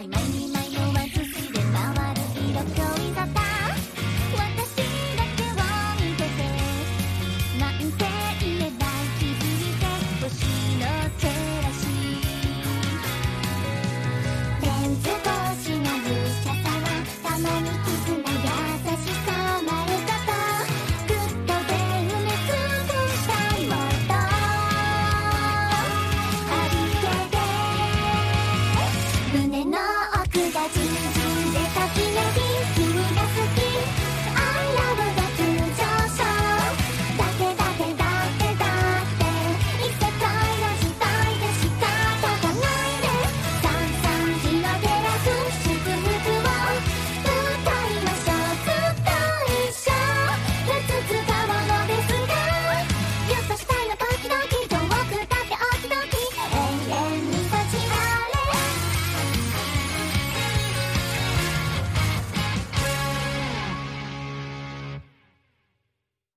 毎日毎迷わず素回る色恋沙汰私だけを見てて。て